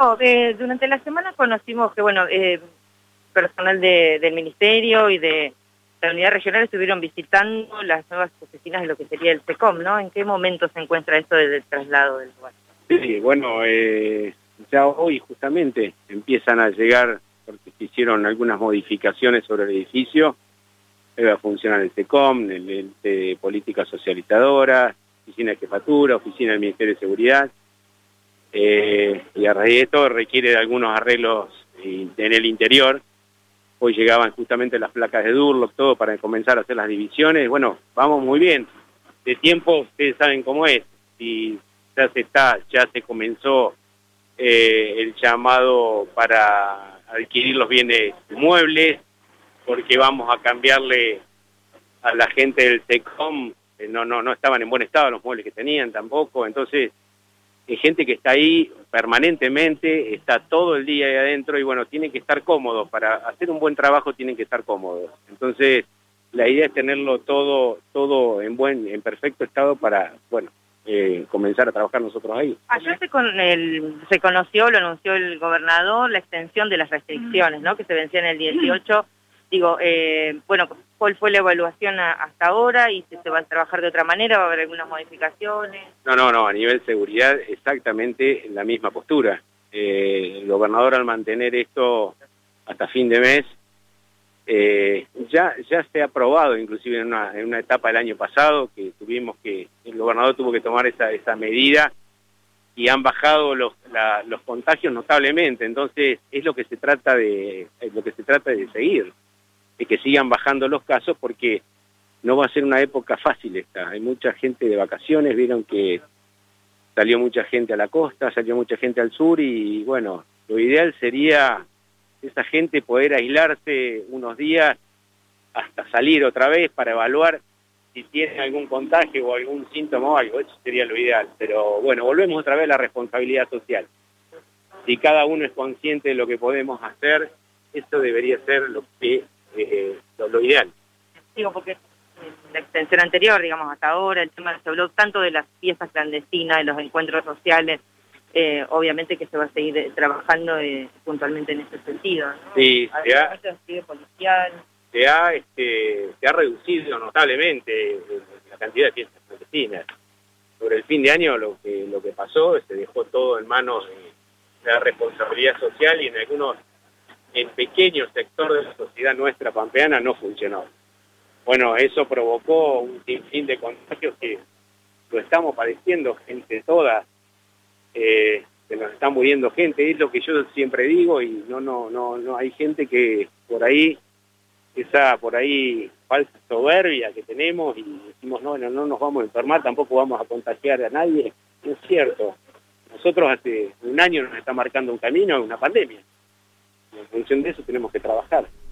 No, eh, durante la semana conocimos que, bueno, eh, personal de, del Ministerio y de la Unidad Regional estuvieron visitando las nuevas oficinas de lo que sería el SECOM, ¿no? ¿En qué momento se encuentra esto del traslado del lugar? Sí, bueno, eh, ya hoy justamente empiezan a llegar, porque se hicieron algunas modificaciones sobre el edificio, va a funcionar el SECOM, el, de Política Socializadora, Oficina de Jefatura, Oficina del Ministerio de Seguridad, eh, y a raíz de esto requiere de algunos arreglos en el interior. Hoy llegaban justamente las placas de Durlock, todo para comenzar a hacer las divisiones. Bueno, vamos muy bien. De tiempo, ustedes saben cómo es. Si ya se está, ya se comenzó eh, el llamado para adquirir los bienes muebles, porque vamos a cambiarle a la gente del SECOM, no, no, no estaban en buen estado los muebles que tenían tampoco, entonces hay gente que está ahí permanentemente, está todo el día ahí adentro y bueno, tiene que estar cómodo, para hacer un buen trabajo tienen que estar cómodos. Entonces, la idea es tenerlo todo, todo en buen, en perfecto estado para, bueno, eh, comenzar a trabajar nosotros ahí. Ayer se, con el, se conoció, lo anunció el gobernador, la extensión de las restricciones, ¿no? Que se vencían el 18. Digo, eh, bueno, ¿cuál fue la evaluación hasta ahora y si se va a trabajar de otra manera? ¿Va a haber algunas modificaciones? No, no, no, a nivel seguridad exactamente la misma postura. Eh, el gobernador al mantener esto hasta fin de mes, eh, ya, ya se ha aprobado inclusive en una, en una etapa del año pasado que tuvimos que, el gobernador tuvo que tomar esa, esa medida y han bajado los, la, los contagios notablemente, entonces es lo que se trata de, es lo que se trata de seguir de que sigan bajando los casos porque no va a ser una época fácil esta. Hay mucha gente de vacaciones, vieron que salió mucha gente a la costa, salió mucha gente al sur y bueno, lo ideal sería esa gente poder aislarse unos días hasta salir otra vez para evaluar si tiene algún contagio o algún síntoma o algo, eso sería lo ideal. Pero bueno, volvemos otra vez a la responsabilidad social. Si cada uno es consciente de lo que podemos hacer, eso debería ser lo que eh, lo, lo, ideal. Digo, porque la extensión anterior, digamos, hasta ahora, el tema se habló tanto de las fiestas clandestinas, de los encuentros sociales, eh, obviamente que se va a seguir eh, trabajando eh, puntualmente en ese sentido. ¿no? Sí, se ha, policial. Se ha, este, se ha reducido notablemente la cantidad de fiestas clandestinas. Sobre el fin de año lo que, lo que pasó, se dejó todo en manos de la responsabilidad social y en algunos en pequeño sector de la sociedad nuestra pampeana no funcionó. Bueno, eso provocó un sinfín de contagios que lo estamos padeciendo, gente toda, eh, se nos está muriendo gente, es lo que yo siempre digo y no, no, no, no, hay gente que por ahí, esa por ahí falsa soberbia que tenemos y decimos, no, no, no nos vamos a enfermar, tampoco vamos a contagiar a nadie, no es cierto. Nosotros hace un año nos está marcando un camino, una pandemia. En función de eso tenemos que trabajar.